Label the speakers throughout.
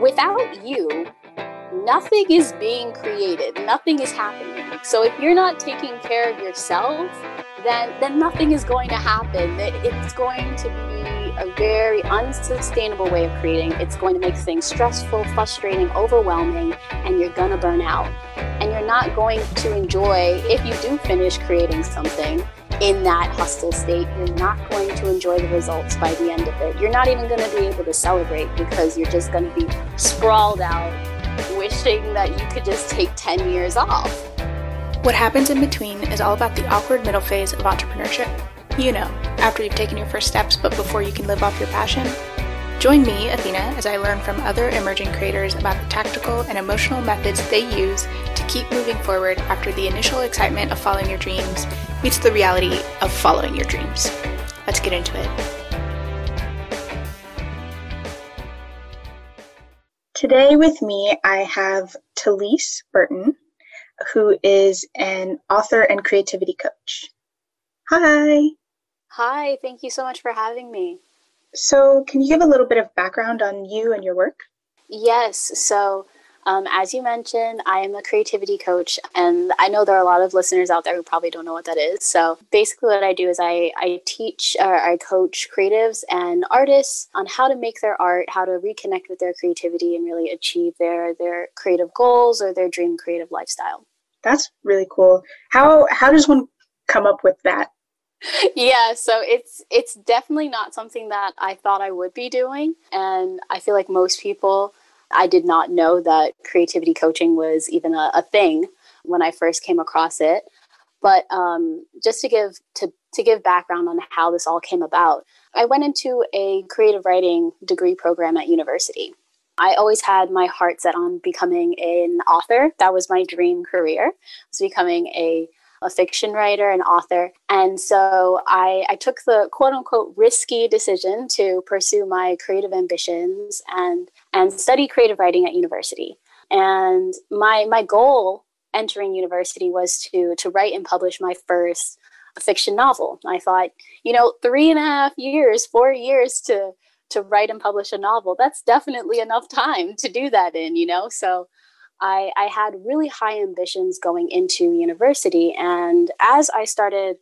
Speaker 1: without you, nothing is being created, nothing is happening. So if you're not taking care of yourself, then then nothing is going to happen. It's going to be a very unsustainable way of creating. It's going to make things stressful, frustrating, overwhelming, and you're going to burn out. And you're not going to enjoy if you do finish creating something in that hostile state, you're not going to enjoy the results by the end of it. You're not even going to be able to celebrate because you're just going to be sprawled out, wishing that you could just take 10 years off.
Speaker 2: What happens in between is all about the awkward middle phase of entrepreneurship. You know, after you've taken your first steps but before you can live off your passion. Join me, Athena, as I learn from other emerging creators about the tactical and emotional methods they use keep moving forward after the initial excitement of following your dreams meets the reality of following your dreams. Let's get into it. Today with me, I have Talise Burton, who is an author and creativity coach. Hi.
Speaker 1: Hi, thank you so much for having me.
Speaker 2: So, can you give a little bit of background on you and your work?
Speaker 1: Yes. So, um, as you mentioned, I am a creativity coach, and I know there are a lot of listeners out there who probably don't know what that is. So basically, what I do is I, I teach or I coach creatives and artists on how to make their art, how to reconnect with their creativity, and really achieve their their creative goals or their dream creative lifestyle.
Speaker 2: That's really cool. How how does one come up with that?
Speaker 1: yeah so it's it's definitely not something that i thought i would be doing and i feel like most people I did not know that creativity coaching was even a, a thing when I first came across it. But um, just to give to to give background on how this all came about, I went into a creative writing degree program at university. I always had my heart set on becoming an author. That was my dream career. Was becoming a a fiction writer and author. And so I, I took the quote unquote risky decision to pursue my creative ambitions and, and study creative writing at university. And my, my goal entering university was to, to write and publish my first fiction novel. I thought, you know, three and a half years, four years to, to write and publish a novel, that's definitely enough time to do that in, you know? So I, I had really high ambitions going into university. And as I started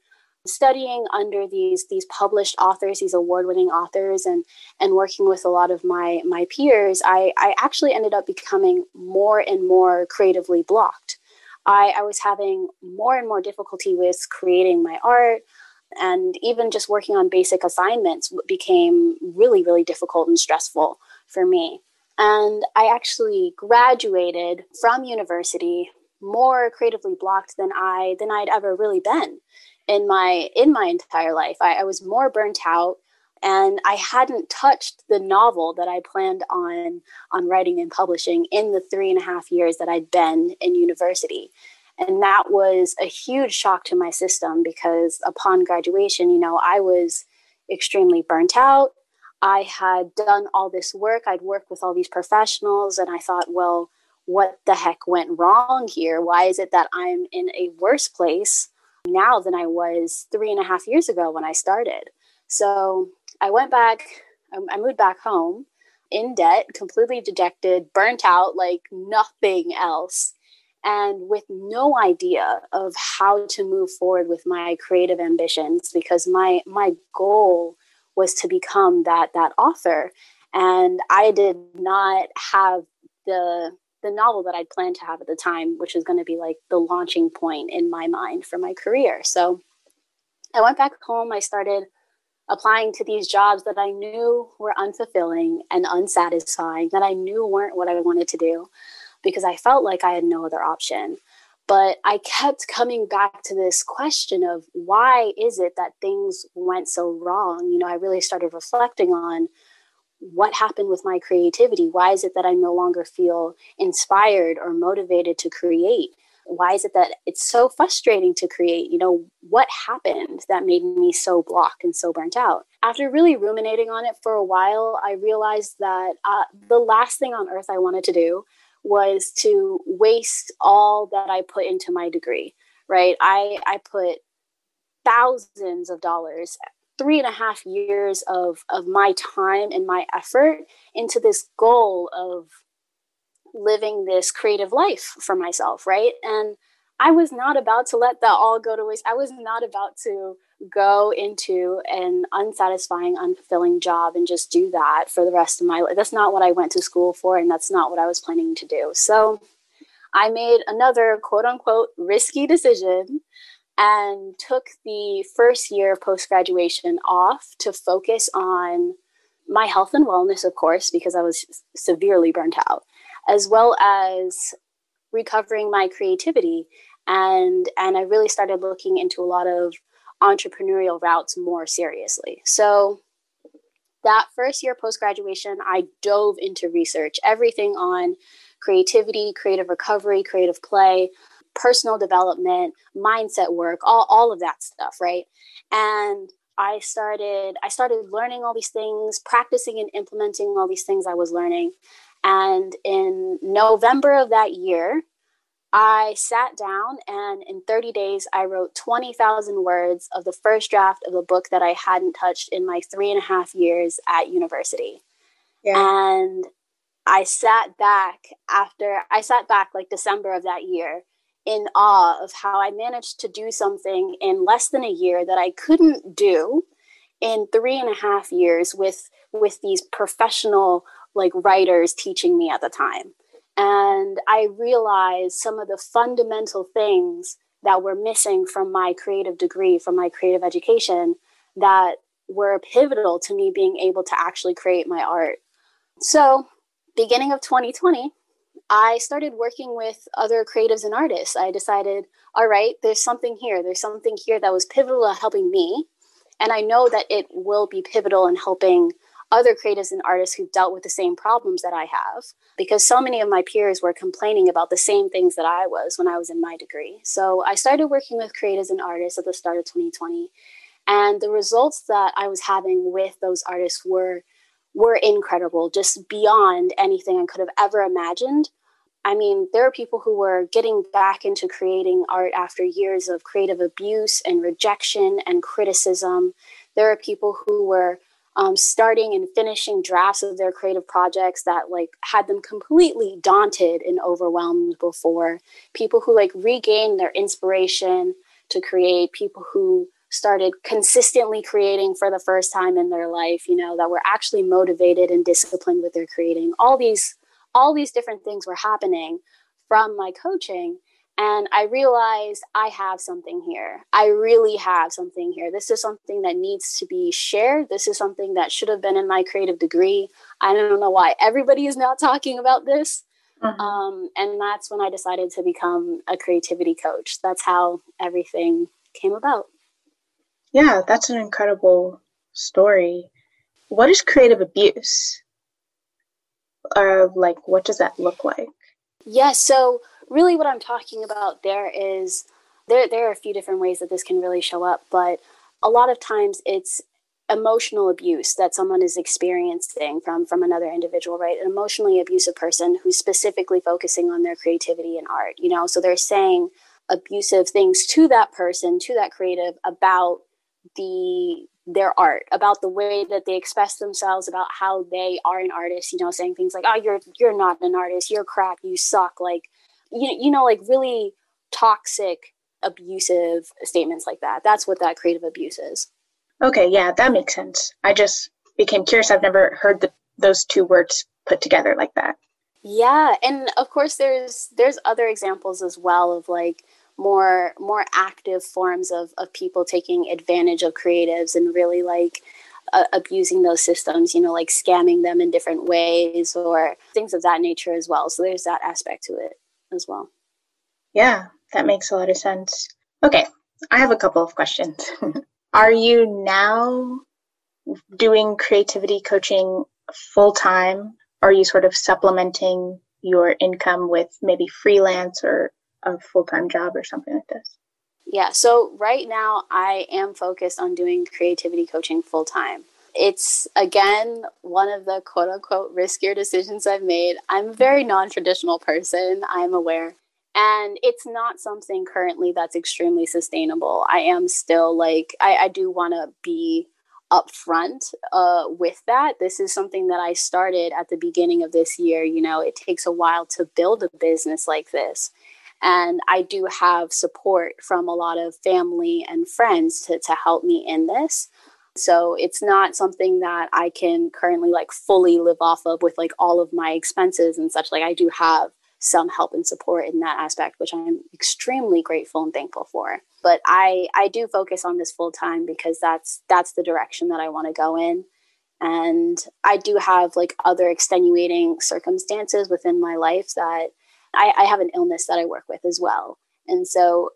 Speaker 1: studying under these these published authors, these award-winning authors, and and working with a lot of my my peers, I, I actually ended up becoming more and more creatively blocked. I, I was having more and more difficulty with creating my art and even just working on basic assignments became really really difficult and stressful for me and I actually graduated from university more creatively blocked than I than I'd ever really been in my in my entire life. I, I was more burnt out and I hadn't touched the novel that I planned on on writing and publishing in the three and a half years that I'd been in university. And that was a huge shock to my system because upon graduation, you know, I was extremely burnt out. I had done all this work, I'd worked with all these professionals, and I thought, well, what the heck went wrong here? Why is it that I'm in a worse place now than I was three and a half years ago when I started? So I went back, I moved back home in debt, completely dejected, burnt out like nothing else, and with no idea of how to move forward with my creative ambitions because my my goal was to become that that author. And i did not have the the novel that i'd planned to have at the time which was going to be like the launching point in my mind for my career. So i went back home i started applying to these jobs that i knew were unfulfilling and unsatisfying that i knew weren't what i wanted to do because i felt like i had no other option but I kept coming back to this question of why is it that things went so wrong? You know, I really started reflecting on what happened with my creativity. Why is it that I no longer feel inspired or motivated to create? Why is it that it's so frustrating to create? You know, what happened that made me so blocked and so burnt out? After really ruminating on it for a while, I realized that uh, the last thing on earth I wanted to do was to waste all that I put into my degree, right? I, I put thousands of dollars, three and a half years of, of my time and my effort into this goal of living this creative life for myself, right? And I was not about to let that all go to waste. I was not about to go into an unsatisfying, unfulfilling job and just do that for the rest of my life. That's not what I went to school for, and that's not what I was planning to do. So I made another quote unquote risky decision and took the first year of post graduation off to focus on my health and wellness, of course, because I was severely burnt out, as well as recovering my creativity. And, and I really started looking into a lot of entrepreneurial routes more seriously. So that first year post graduation, I dove into research, everything on creativity, creative recovery, creative play, personal development, mindset work, all, all of that stuff, right? And I started I started learning all these things, practicing and implementing all these things I was learning. And in November of that year, I sat down and in 30 days, I wrote 20,000 words of the first draft of a book that I hadn't touched in my three and a half years at university. Yeah. And I sat back after, I sat back like December of that year in awe of how I managed to do something in less than a year that I couldn't do in three and a half years with with these professional like writers teaching me at the time and i realized some of the fundamental things that were missing from my creative degree from my creative education that were pivotal to me being able to actually create my art so beginning of 2020 I started working with other creatives and artists. I decided, all right, there's something here. There's something here that was pivotal to helping me. And I know that it will be pivotal in helping other creatives and artists who've dealt with the same problems that I have, because so many of my peers were complaining about the same things that I was when I was in my degree. So I started working with creatives and artists at the start of 2020. And the results that I was having with those artists were were incredible, just beyond anything I could have ever imagined. I mean, there are people who were getting back into creating art after years of creative abuse and rejection and criticism. There are people who were um, starting and finishing drafts of their creative projects that like had them completely daunted and overwhelmed before. People who like regained their inspiration to create. People who started consistently creating for the first time in their life, you know, that were actually motivated and disciplined with their creating. All these all these different things were happening from my coaching and I realized I have something here. I really have something here. This is something that needs to be shared. This is something that should have been in my creative degree. I don't know why everybody is not talking about this. Uh-huh. Um, and that's when I decided to become a creativity coach. That's how everything came about.
Speaker 2: Yeah, that's an incredible story. What is creative abuse? Or like what does that look like?
Speaker 1: Yeah, so really what I'm talking about there is there there are a few different ways that this can really show up, but a lot of times it's emotional abuse that someone is experiencing from from another individual right? An emotionally abusive person who's specifically focusing on their creativity and art you know? So they're saying abusive things to that person to that creative about the their art about the way that they express themselves about how they are an artist you know? Saying things like oh you're you're not an artist. You're crap. You suck. Like you, you know like really toxic abusive statements like that. That's what that creative abuse is.
Speaker 2: Okay yeah that makes sense. I just became curious. I've never heard the, those two words put together like that.
Speaker 1: Yeah and of course there's there's other examples as well of like more more active forms of, of people taking advantage of creatives and really like uh, abusing those systems you know like scamming them in different ways or things of that nature as well. So there's that aspect to it as well
Speaker 2: yeah that makes a lot of sense okay i have a couple of questions are you now doing creativity coaching full time are you sort of supplementing your income with maybe freelance or a full time job or something like this?
Speaker 1: Yeah, so right now I am focused on doing creativity coaching full time. It's again one of the quote unquote riskier decisions I've made. I'm a very non traditional person, I'm aware. And it's not something currently that's extremely sustainable. I am still like, I, I do want to be upfront uh, with that. This is something that I started at the beginning of this year. You know, it takes a while to build a business like this. And I do have support from a lot of family and friends to, to help me in this. So it's not something that I can currently like fully live off of with like all of my expenses and such. Like I do have some help and support in that aspect, which I'm extremely grateful and thankful for. But I I do focus on this full time because that's that's the direction that I want to go in. And I do have like other extenuating circumstances within my life that I, I have an illness that I work with as well. And so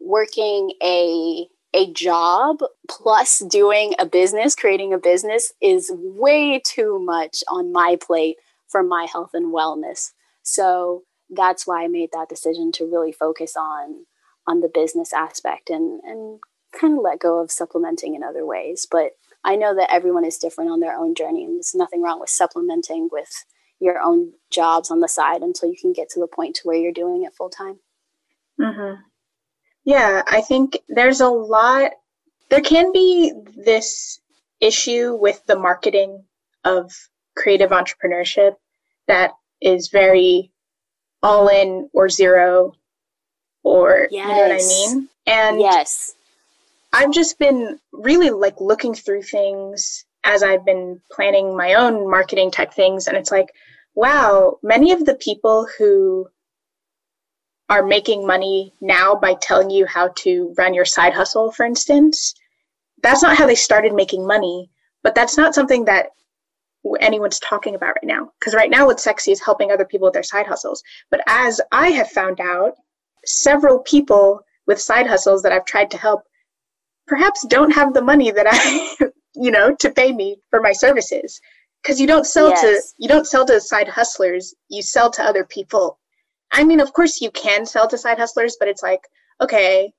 Speaker 1: working a a job plus doing a business, creating a business is way too much on my plate for my health and wellness. So that's why I made that decision to really focus on on the business aspect and and kind of let go of supplementing in other ways. But I know that everyone is different on their own journey, and there's nothing wrong with supplementing with your own jobs on the side until you can get to the point to where you're doing it full time.
Speaker 3: Mm-hmm. Yeah, I think there's a lot. There can be this issue with the marketing of creative entrepreneurship that is very all in or zero or yes. you know what I mean?
Speaker 1: And yes.
Speaker 3: I've just been really like looking through things as I've been planning my own marketing type things and it's like wow, many of the people who are making money now by telling you how to run your side hustle, for instance, that's not how they started making money, but that's not something that anyone's talking about right now. Because right now, what's sexy is helping other people with their side hustles. But as I have found out, several people with side hustles that I've tried to help perhaps don't have the money that I, you know, to pay me for my services. Because you don't sell yes. to you don't sell to side hustlers, you sell to other people. I mean, of course you can sell to side hustlers, but it's like, okay,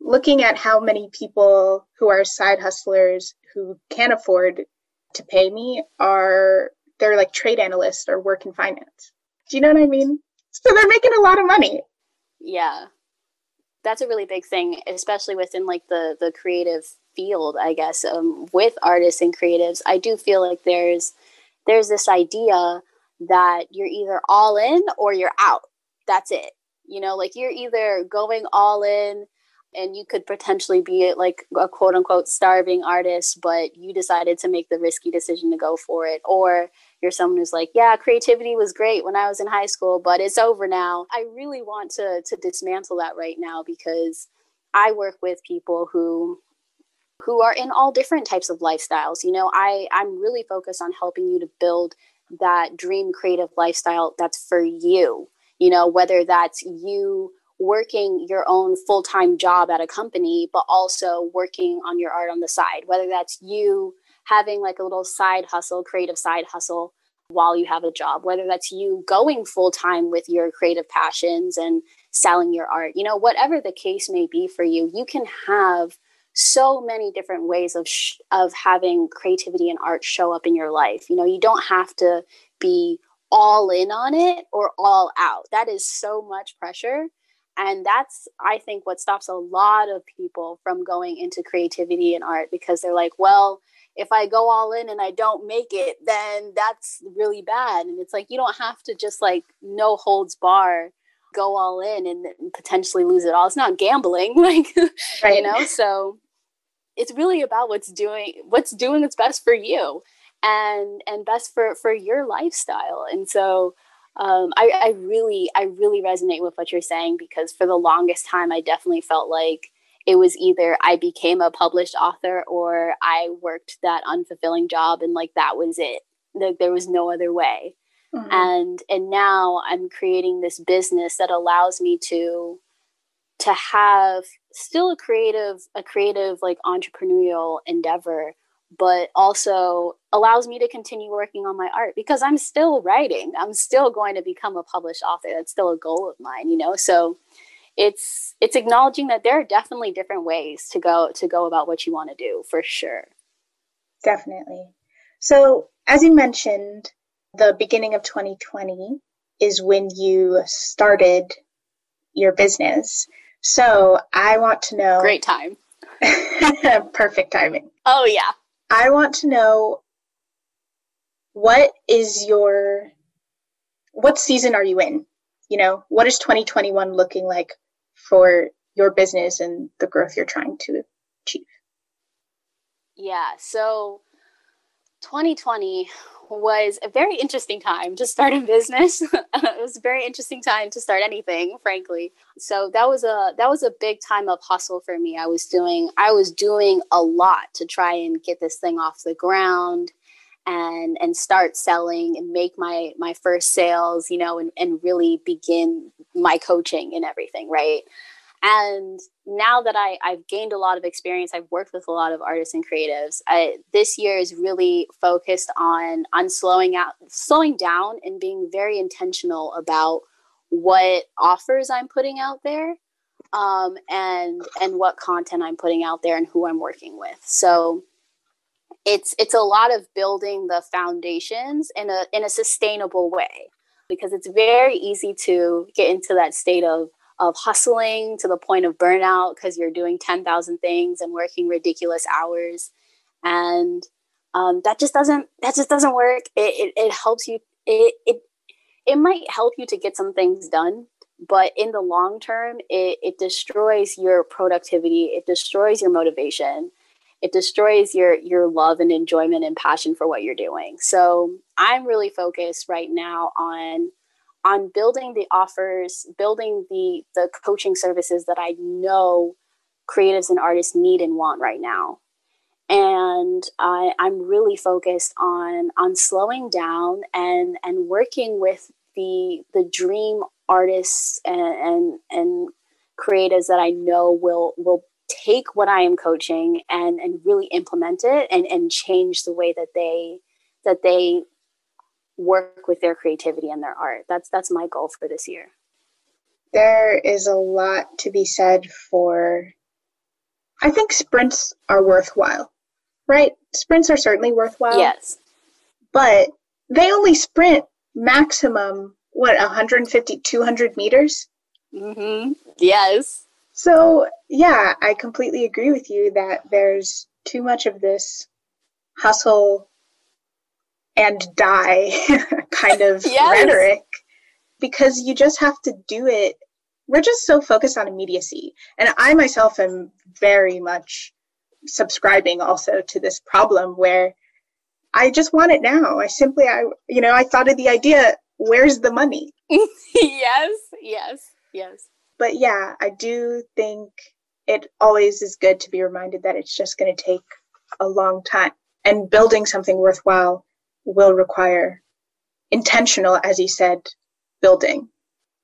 Speaker 3: looking at how many people who are side hustlers who can't afford to pay me are they're like trade analysts or work in finance. Do you know what I mean? So they're making a lot of money.
Speaker 1: Yeah. That's a really big thing, especially within like the the creative field, I guess, um, with artists and creatives. I do feel like there's there's this idea that you're either all in or you're out. That's it. You know, like you're either going all in and you could potentially be like a quote unquote starving artist, but you decided to make the risky decision to go for it. Or you're someone who's like, yeah, creativity was great when I was in high school, but it's over now. I really want to to dismantle that right now because I work with people who who are in all different types of lifestyles. You know, I I'm really focused on helping you to build that dream creative lifestyle that's for you. You know, whether that's you working your own full time job at a company, but also working on your art on the side, whether that's you having like a little side hustle, creative side hustle while you have a job, whether that's you going full time with your creative passions and selling your art, you know, whatever the case may be for you, you can have so many different ways of sh- of having creativity and art show up in your life. You know, you don't have to be all in on it or all out. That is so much pressure. And that's i think what stops a lot of people from going into creativity and art because they're like well if i go all in and i don't make it then that's really bad. And it's like you don't have to just like no holds bar go all in and, and potentially lose it all. It's not gambling like right. you know? So it's really about what's doing what's doing its best for you and and best for for your lifestyle and so um, I, I really, I really resonate with what you're saying because for the longest time, I definitely felt like it was either I became a published author or I worked that unfulfilling job and like that was it. Like there was no other way. Mm-hmm. And and now I'm creating this business that allows me to to have still a creative a creative like entrepreneurial endeavor but also allows me to continue working on my art because I'm still writing. I'm still going to become a published author. That's still a goal of mine, you know. So it's it's acknowledging that there are definitely different ways to go to go about what you want to do for sure.
Speaker 3: Definitely. So, as you mentioned, the beginning of 2020 is when you started your business. So, I want to know
Speaker 1: Great time.
Speaker 3: Perfect timing.
Speaker 1: Oh yeah
Speaker 3: I want to know what is your what season are you in? You know, what is 2021 looking like for your business and the growth you're trying to achieve?
Speaker 1: Yeah, so 2020 was a very interesting time to start a business. it was a very interesting time to start anything, frankly. So that was a that was a big time of hustle for me. I was doing I was doing a lot to try and get this thing off the ground and and start selling and make my my first sales, you know, and, and really begin my coaching and everything, right? And now that I, I've gained a lot of experience, I've worked with a lot of artists and creatives. I, this year is really focused on on slowing out, slowing down, and being very intentional about what offers I'm putting out there, um, and and what content I'm putting out there, and who I'm working with. So it's it's a lot of building the foundations in a in a sustainable way because it's very easy to get into that state of of hustling to the point of burnout because you're doing 10,000 things and working ridiculous hours. And um, that just doesn't, that just doesn't work. It, it, it helps you, it, it, it might help you to get some things done, but in the long term, it, it destroys your productivity. It destroys your motivation. It destroys your, your love and enjoyment and passion for what you're doing. So I'm really focused right now on on building the offers, building the the coaching services that I know creatives and artists need and want right now. And I, I'm really focused on on slowing down and and working with the the dream artists and and, and creatives that I know will will take what I am coaching and and really implement it and and change the way that they that they work with their creativity and their art. That's that's my goal for this year.
Speaker 3: There is a lot to be said for I think sprints are worthwhile. Right? Sprints are certainly worthwhile.
Speaker 1: Yes.
Speaker 3: But they only sprint maximum what 150 200 meters?
Speaker 1: Mhm. Yes.
Speaker 3: So, yeah, I completely agree with you that there's too much of this hustle and die kind of yes. rhetoric because you just have to do it. We're just so focused on immediacy. And I myself am very much subscribing also to this problem where I just want it now. I simply, I, you know, I thought of the idea, where's the money?
Speaker 1: yes, yes, yes.
Speaker 3: But yeah, I do think it always is good to be reminded that it's just going to take a long time. And building something worthwhile will require intentional, as you said, building.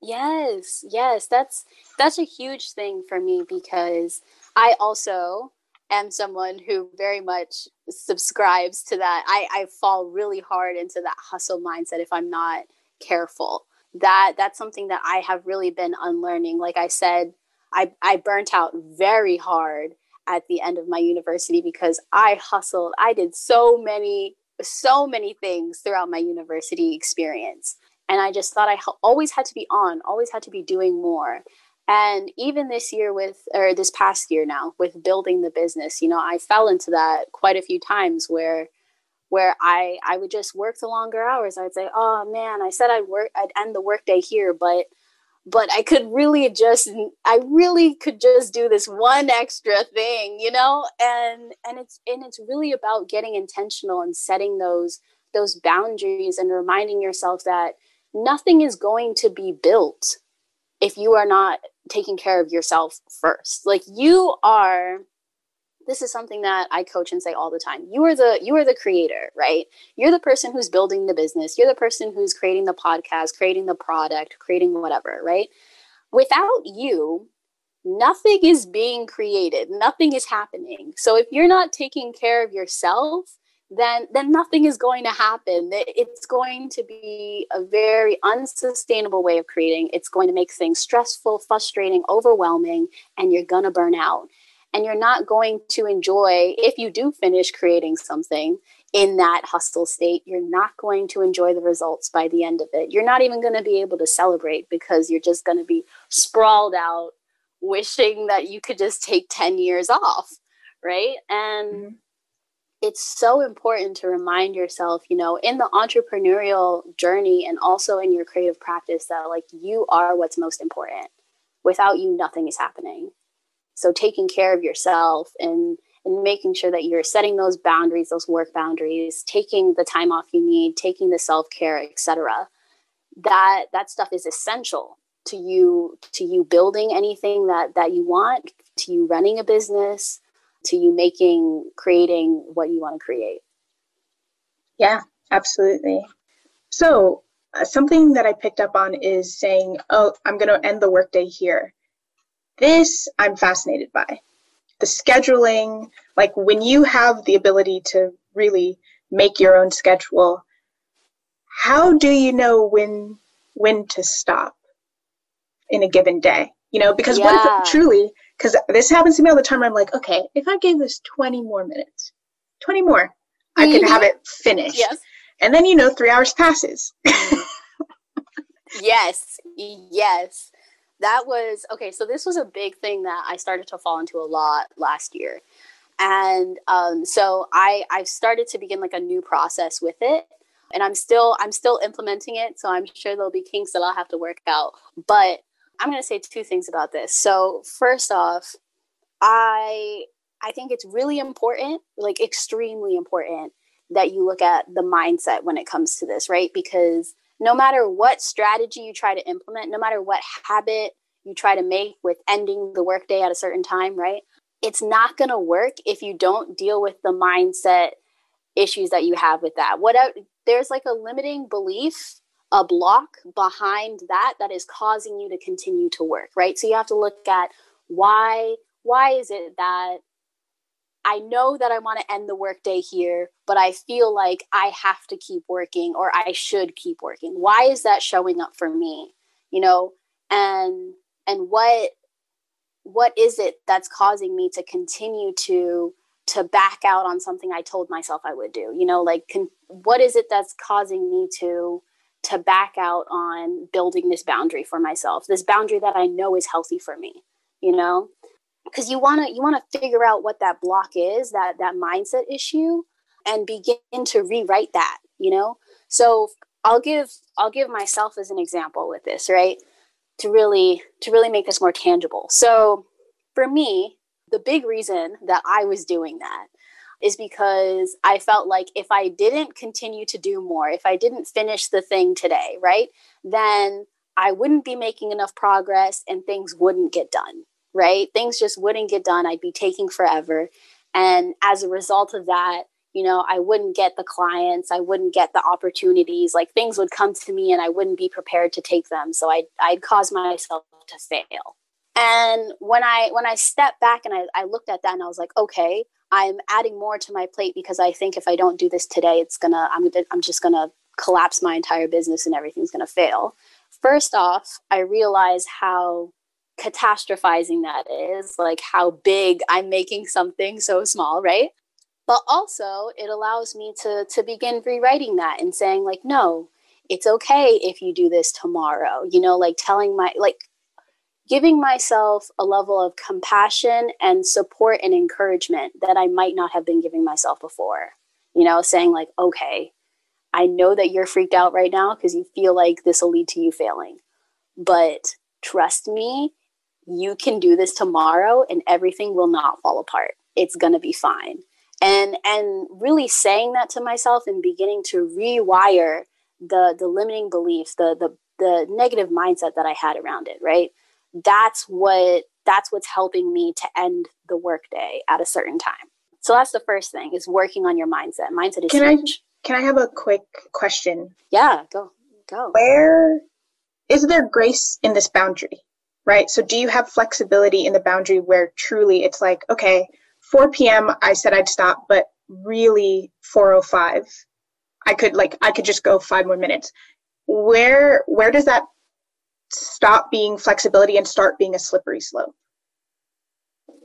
Speaker 1: Yes, yes, that's that's a huge thing for me because I also am someone who very much subscribes to that. I, I fall really hard into that hustle mindset if I'm not careful. That that's something that I have really been unlearning. Like I said, I, I burnt out very hard at the end of my university because I hustled. I did so many so many things throughout my university experience. And I just thought I always had to be on, always had to be doing more. And even this year, with, or this past year now, with building the business, you know, I fell into that quite a few times where where I I would just work the longer hours. I'd say, "Oh man, I said I'd work I'd end the workday here, but but I could really just I really could just do this one extra thing, you know? And and it's and it's really about getting intentional and setting those those boundaries and reminding yourself that nothing is going to be built if you are not taking care of yourself first. Like you are this is something that I coach and say all the time. You are the you are the creator, right? You're the person who's building the business. You're the person who's creating the podcast, creating the product, creating whatever, right? Without you, nothing is being created. Nothing is happening. So if you're not taking care of yourself, then then nothing is going to happen. It's going to be a very unsustainable way of creating. It's going to make things stressful, frustrating, overwhelming, and you're going to burn out and you're not going to enjoy if you do finish creating something in that hustle state you're not going to enjoy the results by the end of it you're not even going to be able to celebrate because you're just going to be sprawled out wishing that you could just take 10 years off right and mm-hmm. it's so important to remind yourself, you know, in the entrepreneurial journey and also in your creative practice that like you are what's most important. Without you, nothing is happening. So taking care of yourself and and making sure that you're setting those boundaries, those work boundaries, taking the time off you need, taking the self-care, etc. That that stuff is essential to you to you building anything that that you want, to you running a business, to you making creating what you want to create.
Speaker 3: Yeah absolutely. So uh, something that i picked up on is saying oh i'm going to end the workday here this i'm fascinated by the scheduling like when you have the ability to really make your own schedule how do you know when when to stop in a given day you know because yeah. what if truly because this happens to me all the time. I'm like, okay, if I gave this 20 more minutes, 20 more, mm-hmm. I could have mm-hmm. it finished. Yes. And then, you know, three hours passes.
Speaker 1: yes. Yes. That was okay. So, this was a big thing that I started to fall into a lot last year. And um, so I, I've started to begin like a new process with it and I'm still I'm still implementing it. So I'm sure there'll be kinks that I'll have to work out. But I'm going to say two things about this. So, first off, I I think it's really important, like extremely important that you look at the mindset when it comes to this, right? Because no matter what strategy you try to implement, no matter what habit you try to make with ending the workday at a certain time, right? It's not going to work if you don't deal with the mindset issues that you have with that. What there's like a limiting belief a block behind that that is causing you to continue to work right so you have to look at why why is it that I know that I want to end the workday here, but I feel like I have to keep working or I should keep working. Why is that showing up for me? You know, and and what what is it that's causing me to continue to to back out on something I told myself I would do? You know, like con- what is it that's causing me to to back out on building this boundary for myself this boundary that i know is healthy for me you know because you want to you want to figure out what that block is that that mindset issue and begin to rewrite that you know? So i'll give i'll give myself as an example with this right? To really to really make this more tangible. So for me the big reason that i was doing that is because I felt like if I didn't continue to do more, if I didn't finish the thing today, right, then I wouldn't be making enough progress and things wouldn't get done, right? Things just wouldn't get done. I'd be taking forever. And as a result of that, you know, I wouldn't get the clients, I wouldn't get the opportunities, like things would come to me and I wouldn't be prepared to take them. So I'd, I'd cause myself to fail. And when I when I stepped back and I, I looked at that and I was like, okay, I'm adding more to my plate because I think if I don't do this today, it's gonna I'm I'm just gonna collapse my entire business and everything's gonna fail. First off, I realize how catastrophizing that is, like how big I'm making something so small, right? But also it allows me to to begin rewriting that and saying like, no, it's okay if you do this tomorrow. You know, like telling my like giving myself a level of compassion and support and encouragement that I might not have been giving myself before. You know, saying, like, okay, I know that you're freaked out right now because you feel like this will lead to you failing. But trust me, you can do this tomorrow and everything will not fall apart. It's going to be fine. And and really saying that to myself and beginning to rewire the the limiting beliefs, the the the negative mindset that I had around it, right? that's what that's what's helping me to end the workday at a certain time. So that's the first thing is working on your mindset. Mindset is
Speaker 3: can huge. I, can I have a quick question?
Speaker 1: Yeah, go go.
Speaker 3: Where is there grace in this boundary? Right? So do you have flexibility in the boundary where truly it's like, okay, 4 p.m. I said I'd stop, but really 405 I could like I could just go 5 more minutes. Where where does that stop being flexibility and start being a slippery slope.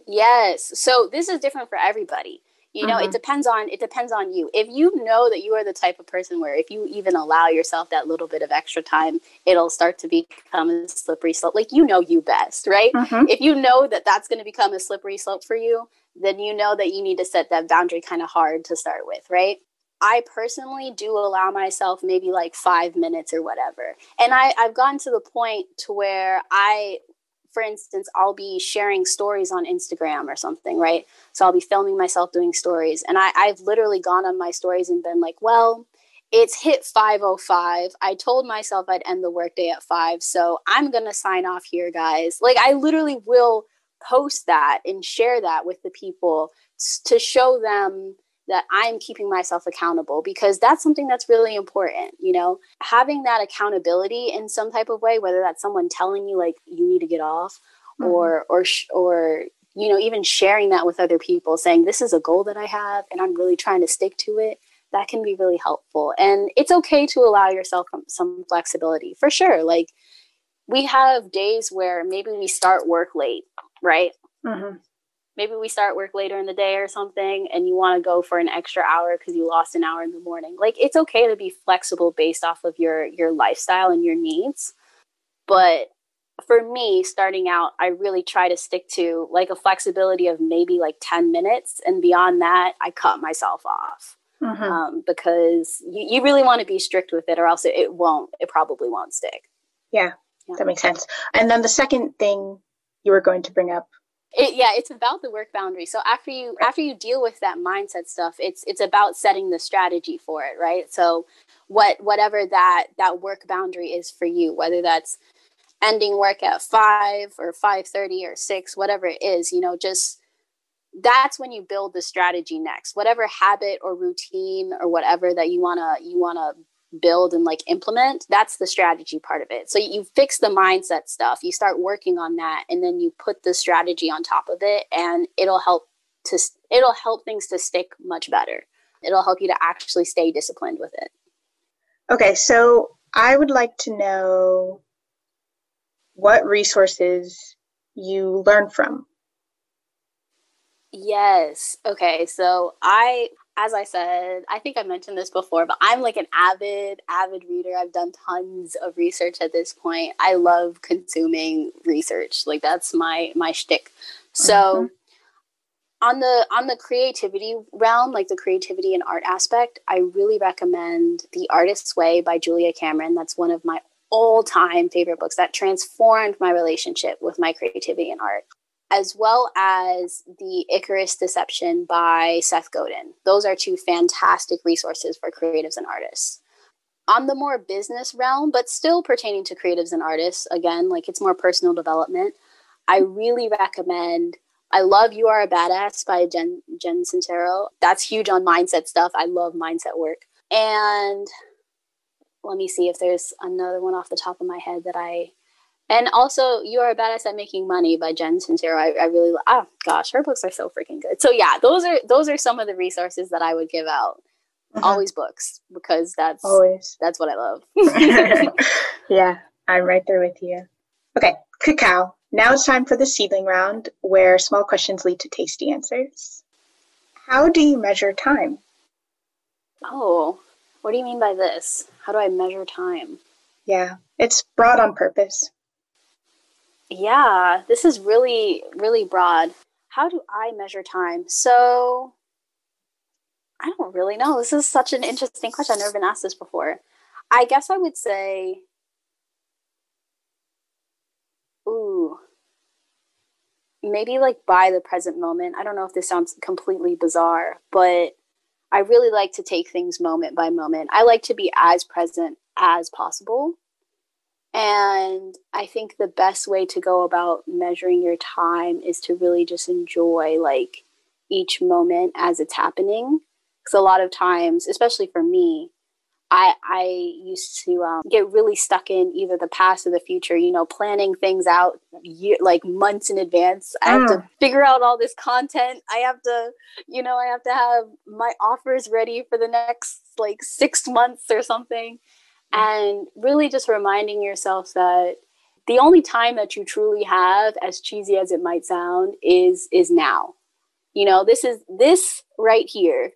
Speaker 1: Yes. So this is different for everybody. You know, mm-hmm. it depends on it depends on you. If you know that you are the type of person where if you even allow yourself that little bit of extra time, it'll start to become a slippery slope. Like you know you best, right? Mm-hmm. If you know that that's going to become a slippery slope for you, then you know that you need to set that boundary kind of hard to start with, right? I personally do allow myself maybe like five minutes or whatever. And I, I've gotten to the point to where I for instance, I'll be sharing stories on Instagram or something, right? So I'll be filming myself doing stories. And I, I've literally gone on my stories and been like, well, it's hit 505. I told myself I'd end the workday at 5, so I'm to sign off here, guys. Like I literally will post that and share that with the people to show them that I'm keeping myself accountable because that's something that's really important, you know, having that accountability in some type of way, whether that's someone telling you like you need to get off mm-hmm. or, or, or, you know, even sharing that with other people saying this is a goal that I have and I'm really trying to stick to it. That can be really helpful. And it's okay to allow yourself some flexibility for sure. Like we have days where maybe we start work late, right? Mm-hmm maybe we start work later in the day or something and you want to go for an extra hour because you lost an hour in the morning. Like it's okay to be flexible based off of your your lifestyle and your needs. But for me starting out i really try to stick to like a flexibility of maybe like 10 minutes and beyond that i cut myself off. Mm-hmm. um, because you, you really want to be strict with it or else it, it won't it probably won't stick.
Speaker 3: Yeah, yeah. that makes sense. And then the second thing you were going to bring up
Speaker 1: it, yeah, it's about the work boundary. So after you after you deal with that mindset stuff, it's it's about setting the strategy for it, right? So what whatever that that work boundary is for you, whether that's ending work at 5 or 5:30 or 6, whatever it is, you know, just that's when you build the strategy next. Whatever habit or routine or whatever that you want to you want to build and like implement that's the strategy part of it. So you fix the mindset stuff you start working on that and then you put the strategy on top of it and it'll help to it'll help things to stick much better. It'll help you to actually stay disciplined with it.
Speaker 3: Okay so i would like to know what resources you learn from.
Speaker 1: Yes. Okay so i as I said, I think I mentioned this before, but I'm like an avid, avid reader. I've done tons of research at this point. I love consuming research. Like that's my my shtick. So mm-hmm. on the on the creativity realm, like the creativity and art aspect, I really recommend The Artist's Way by Julia Cameron. That's one of my all-time favorite books that transformed my relationship with my creativity and art as well as the Icarus Deception by Seth Godin. Those are two fantastic resources for creatives and artists. On the more business realm, but still pertaining to creatives and artists, again, like it's more personal development, I really recommend. I love You Are a Badass by Jen, Jen Sincero. That's huge on mindset stuff. I love mindset work. And let me see if there's another one off the top of my head that I and also, You Are a Badass at Making Money by Jen Sincero. I, I really, oh gosh, her books are so freaking good. So yeah, those are those are some of the resources that I would give out. Uh-huh. Always books because that's always that's what I love.
Speaker 3: yeah, I'm right there with you. Okay, cacao. Now it's time for the seedling round, where small questions lead to tasty answers. How do you measure time?
Speaker 1: Oh, what do you mean by this? How do I measure time?
Speaker 3: Yeah, it's broad on purpose.
Speaker 1: Yeah, this is really, really broad. How do I measure time? So, I don't really know. This is such an interesting question. I've never been asked this before. I guess I would say, ooh, maybe like by the present moment. I don't know if this sounds completely bizarre, but I really like to take things moment by moment. I like to be as present as possible. And I think the best way to go about measuring your time is to really just enjoy like each moment as it's happening. Because a lot of times, especially for me, I I used to um, get really stuck in either the past or the future. You know, planning things out year, like months in advance. I have to mm. figure out all this content. I have to, you know, I have to have my offers ready for the next like six months or something and really just reminding yourself that the only time that you truly have as cheesy as it might sound is is now You know, this is this right here,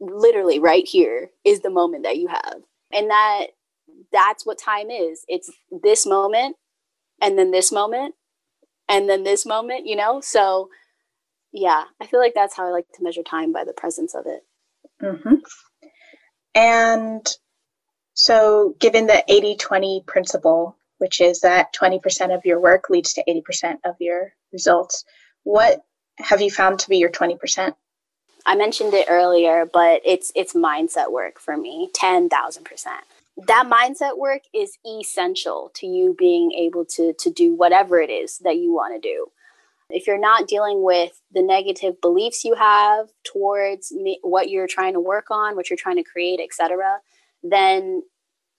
Speaker 1: literally right here, is the moment that you have. And that that's what time is. It's this moment and then this moment and then this moment, you know? So yeah, I feel like that's how I like to measure time by the presence of it.
Speaker 3: Mm-hmm. And so, given the 80 20 principle, which is that 20% of your work leads to 80% of your results, what have you found to be your 20%?
Speaker 1: I mentioned it earlier, but it's it's mindset work for me, 10,000%. That mindset work is essential to you being able to to do whatever it is that you want to do. If you're not dealing with the negative beliefs you have towards me, what you're trying to work on, what you're trying to create, etc., then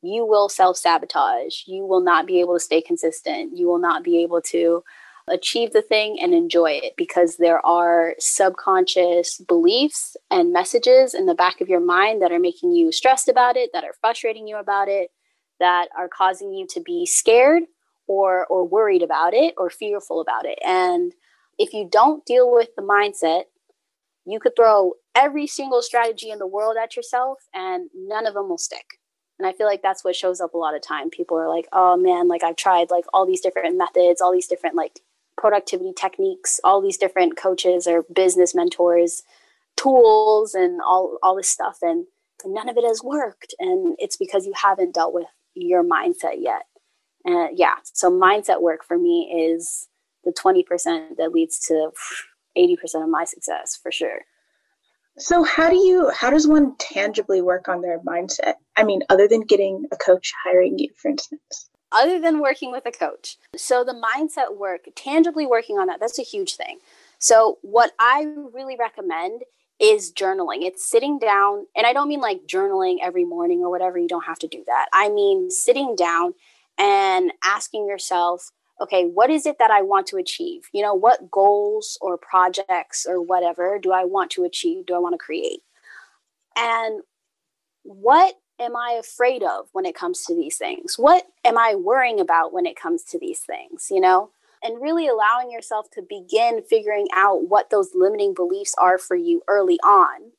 Speaker 1: you will self sabotage. You will not be able to stay consistent. You will not be able to achieve the thing and enjoy it because there are subconscious beliefs and messages in the back of your mind that are making you stressed about it, that are frustrating you about it, that are causing you to be scared or or worried about it or fearful about it. And if you don't deal with the mindset, you could throw every single strategy in the world at yourself and none of them will stick. And I feel like that's what shows up a lot of time. People are like, "Oh man, like I've tried like all these different methods, all these different like productivity techniques, all these different coaches or business mentors, tools and all all this stuff and none of it has worked and it's because you haven't dealt with your mindset yet and yeah, so mindset work for me is the 20% that leads to 80% of my success for sure.
Speaker 3: So how do you how does one tangibly work on their mindset? I mean, other than getting a coach hiring you, for instance.
Speaker 1: Other than working with a coach. So the mindset work, tangibly working on that, that's a huge thing. So what I really recommend is journaling. It's sitting down, and I don't mean like journaling every morning or whatever, you don't have to do that. I mean sitting down and asking yourself, okay, what is it that I want to achieve? You know, what goals or projects or whatever do I want to achieve? Do I want to create? And what am I afraid of when it comes to these things? What am I worrying about when it comes to these things? You know, and really allowing yourself to begin figuring out what those limiting beliefs are for you early on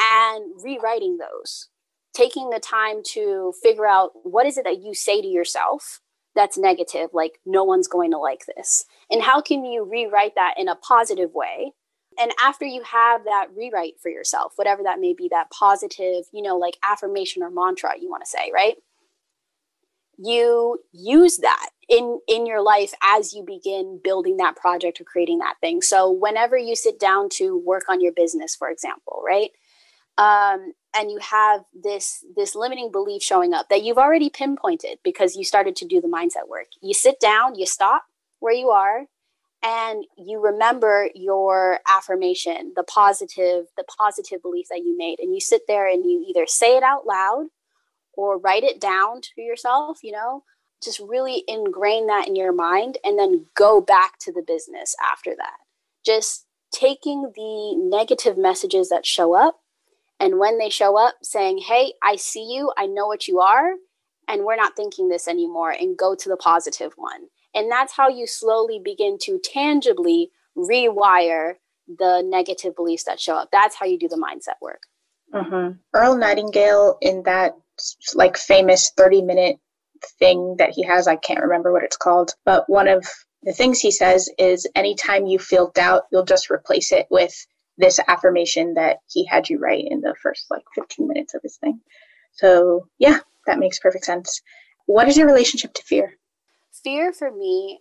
Speaker 1: and rewriting those taking the time to figure out what is it that you say to yourself that's negative like no one's going to like this. And how can you rewrite that in a positive way? And after you have that rewrite for yourself whatever that may be that positive you know like affirmation or mantra you want to say right? You use that in in your life as you begin building that project or creating that thing. So whenever you sit down to work on your business for example right um, and you have this this limiting belief showing up that you've already pinpointed because you started to do the mindset work. You sit down you stop where you are and you remember your affirmation the positive the positive belief that you made. And you sit there and you either say it out loud or write it down to yourself you know just really ingrain that in your mind and then go back to the business after that. Just taking the negative messages that show up and when they show up saying, Hey, I see you, I know what you are, and we're not thinking this anymore, and go to the positive one. And that's how you slowly begin to tangibly rewire the negative beliefs that show up. That's how you do the mindset work.
Speaker 3: Mm-hmm. Earl Nightingale, in that like famous 30 minute thing that he has, I can't remember what it's called, but one of the things he says is anytime you feel doubt, you'll just replace it with this affirmation that he had you write in the first like 15 minutes of his thing. So, yeah, that makes perfect sense. What is your relationship to fear?
Speaker 1: Fear for me,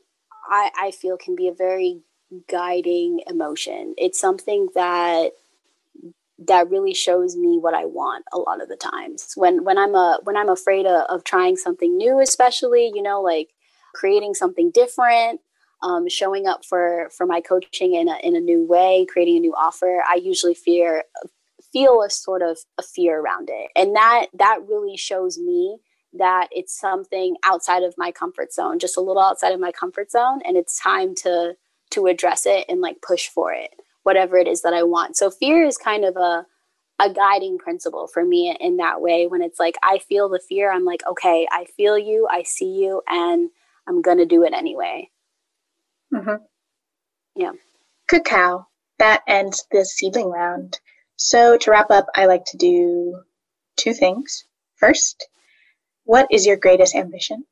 Speaker 1: I, I feel can be a very guiding emotion. It's something that that really shows me what I want a lot of the times. When when I'm a when I'm afraid of, of trying something new, especially, you know, like creating something different um, showing up for for my coaching in a, in a new way, creating a new offer, I usually fear feel a sort of a fear around it, and that that really shows me that it's something outside of my comfort zone, just a little outside of my comfort zone, and it's time to to address it and like push for it, whatever it is that I want. So fear is kind of a a guiding principle for me in that way when it's like I feel the fear, I'm like, okay, I feel you, I see you, and I'm gonna do it anyway.
Speaker 3: Mm-hmm.
Speaker 1: Yeah.
Speaker 3: Cacao. that ends the seedling round. So to wrap up, I like to do two things. First, what is your greatest ambition?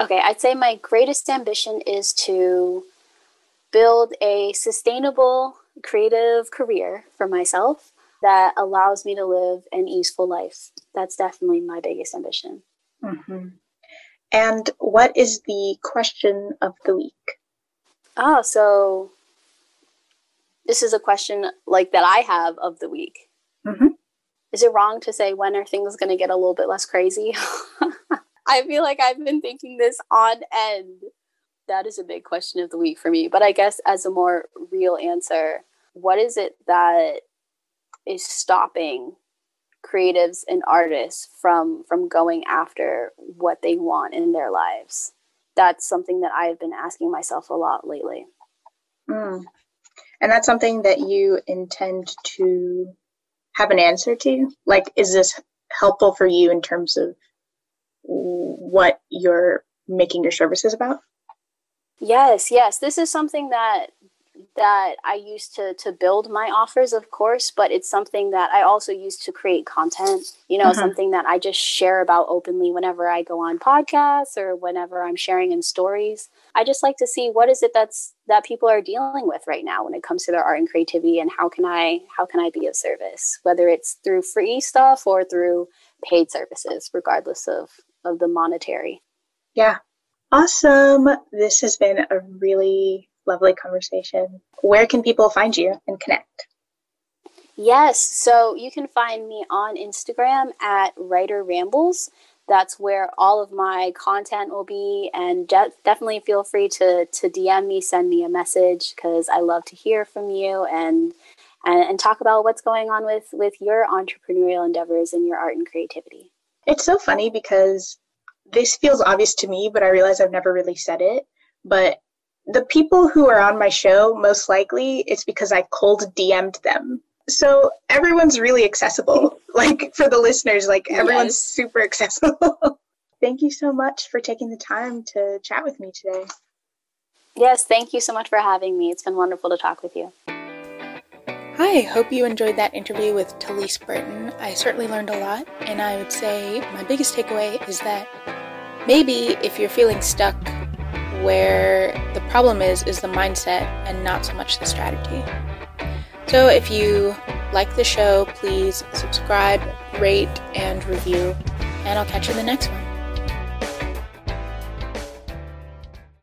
Speaker 1: Okay, I'd say my greatest ambition is to build a sustainable creative career for myself that allows me to live an easeful life. That's definitely my biggest ambition.
Speaker 3: Mm-hmm. And what is the question of the week?
Speaker 1: Oh, so this is a question like that I have of the week. Mm-hmm. Is it wrong to say when are things going to get a little bit less crazy? I feel like I've been thinking this on end. That is a big question of the week for me. But I guess as a more real answer, what is it that is stopping creatives and artists from from going after what they want in their lives that's something that i've been asking myself a lot lately.
Speaker 3: Mm. and that's something that you intend to have an answer to? Like is this helpful for you in terms of what you're making your services about?
Speaker 1: Yes yes. This is something that that I use to to build my offers, of course, but it's something that I also use to create content. You know, mm-hmm. something that I just share about openly whenever I go on podcasts or whenever I'm sharing in stories. I just like to see what is it that's that people are dealing with right now when it comes to their art and creativity and how can I how can I be of service, whether it's through free stuff or through paid services, regardless of of the monetary.
Speaker 3: Yeah. Awesome. This has been a really lovely conversation. Where can people find you and connect?
Speaker 1: Yes, so you can find me on Instagram at Writer Rambles. That's where all of my content will be, and de- definitely feel free to to DM me, send me a message because I love to hear from you and, and and talk about what's going on with with your entrepreneurial endeavors and your art and creativity.
Speaker 3: It's so funny because this feels obvious to me, but I realize I've never really said it. But the people who are on my show, most likely it's because I cold DM'd them. So everyone's really accessible. like for the listeners, like everyone's yes. super accessible. thank you so much for taking the time to chat with me today.
Speaker 1: Yes, thank you so much for having me. It's been wonderful to talk with you.
Speaker 2: Hi, hope you enjoyed that interview with Talise Burton. I certainly learned a lot, and I would say my biggest takeaway is that maybe if you're feeling stuck where the problem is is the mindset and not so much the strategy. So if you like the show, please subscribe, rate, and review, and I'll catch you in the next one.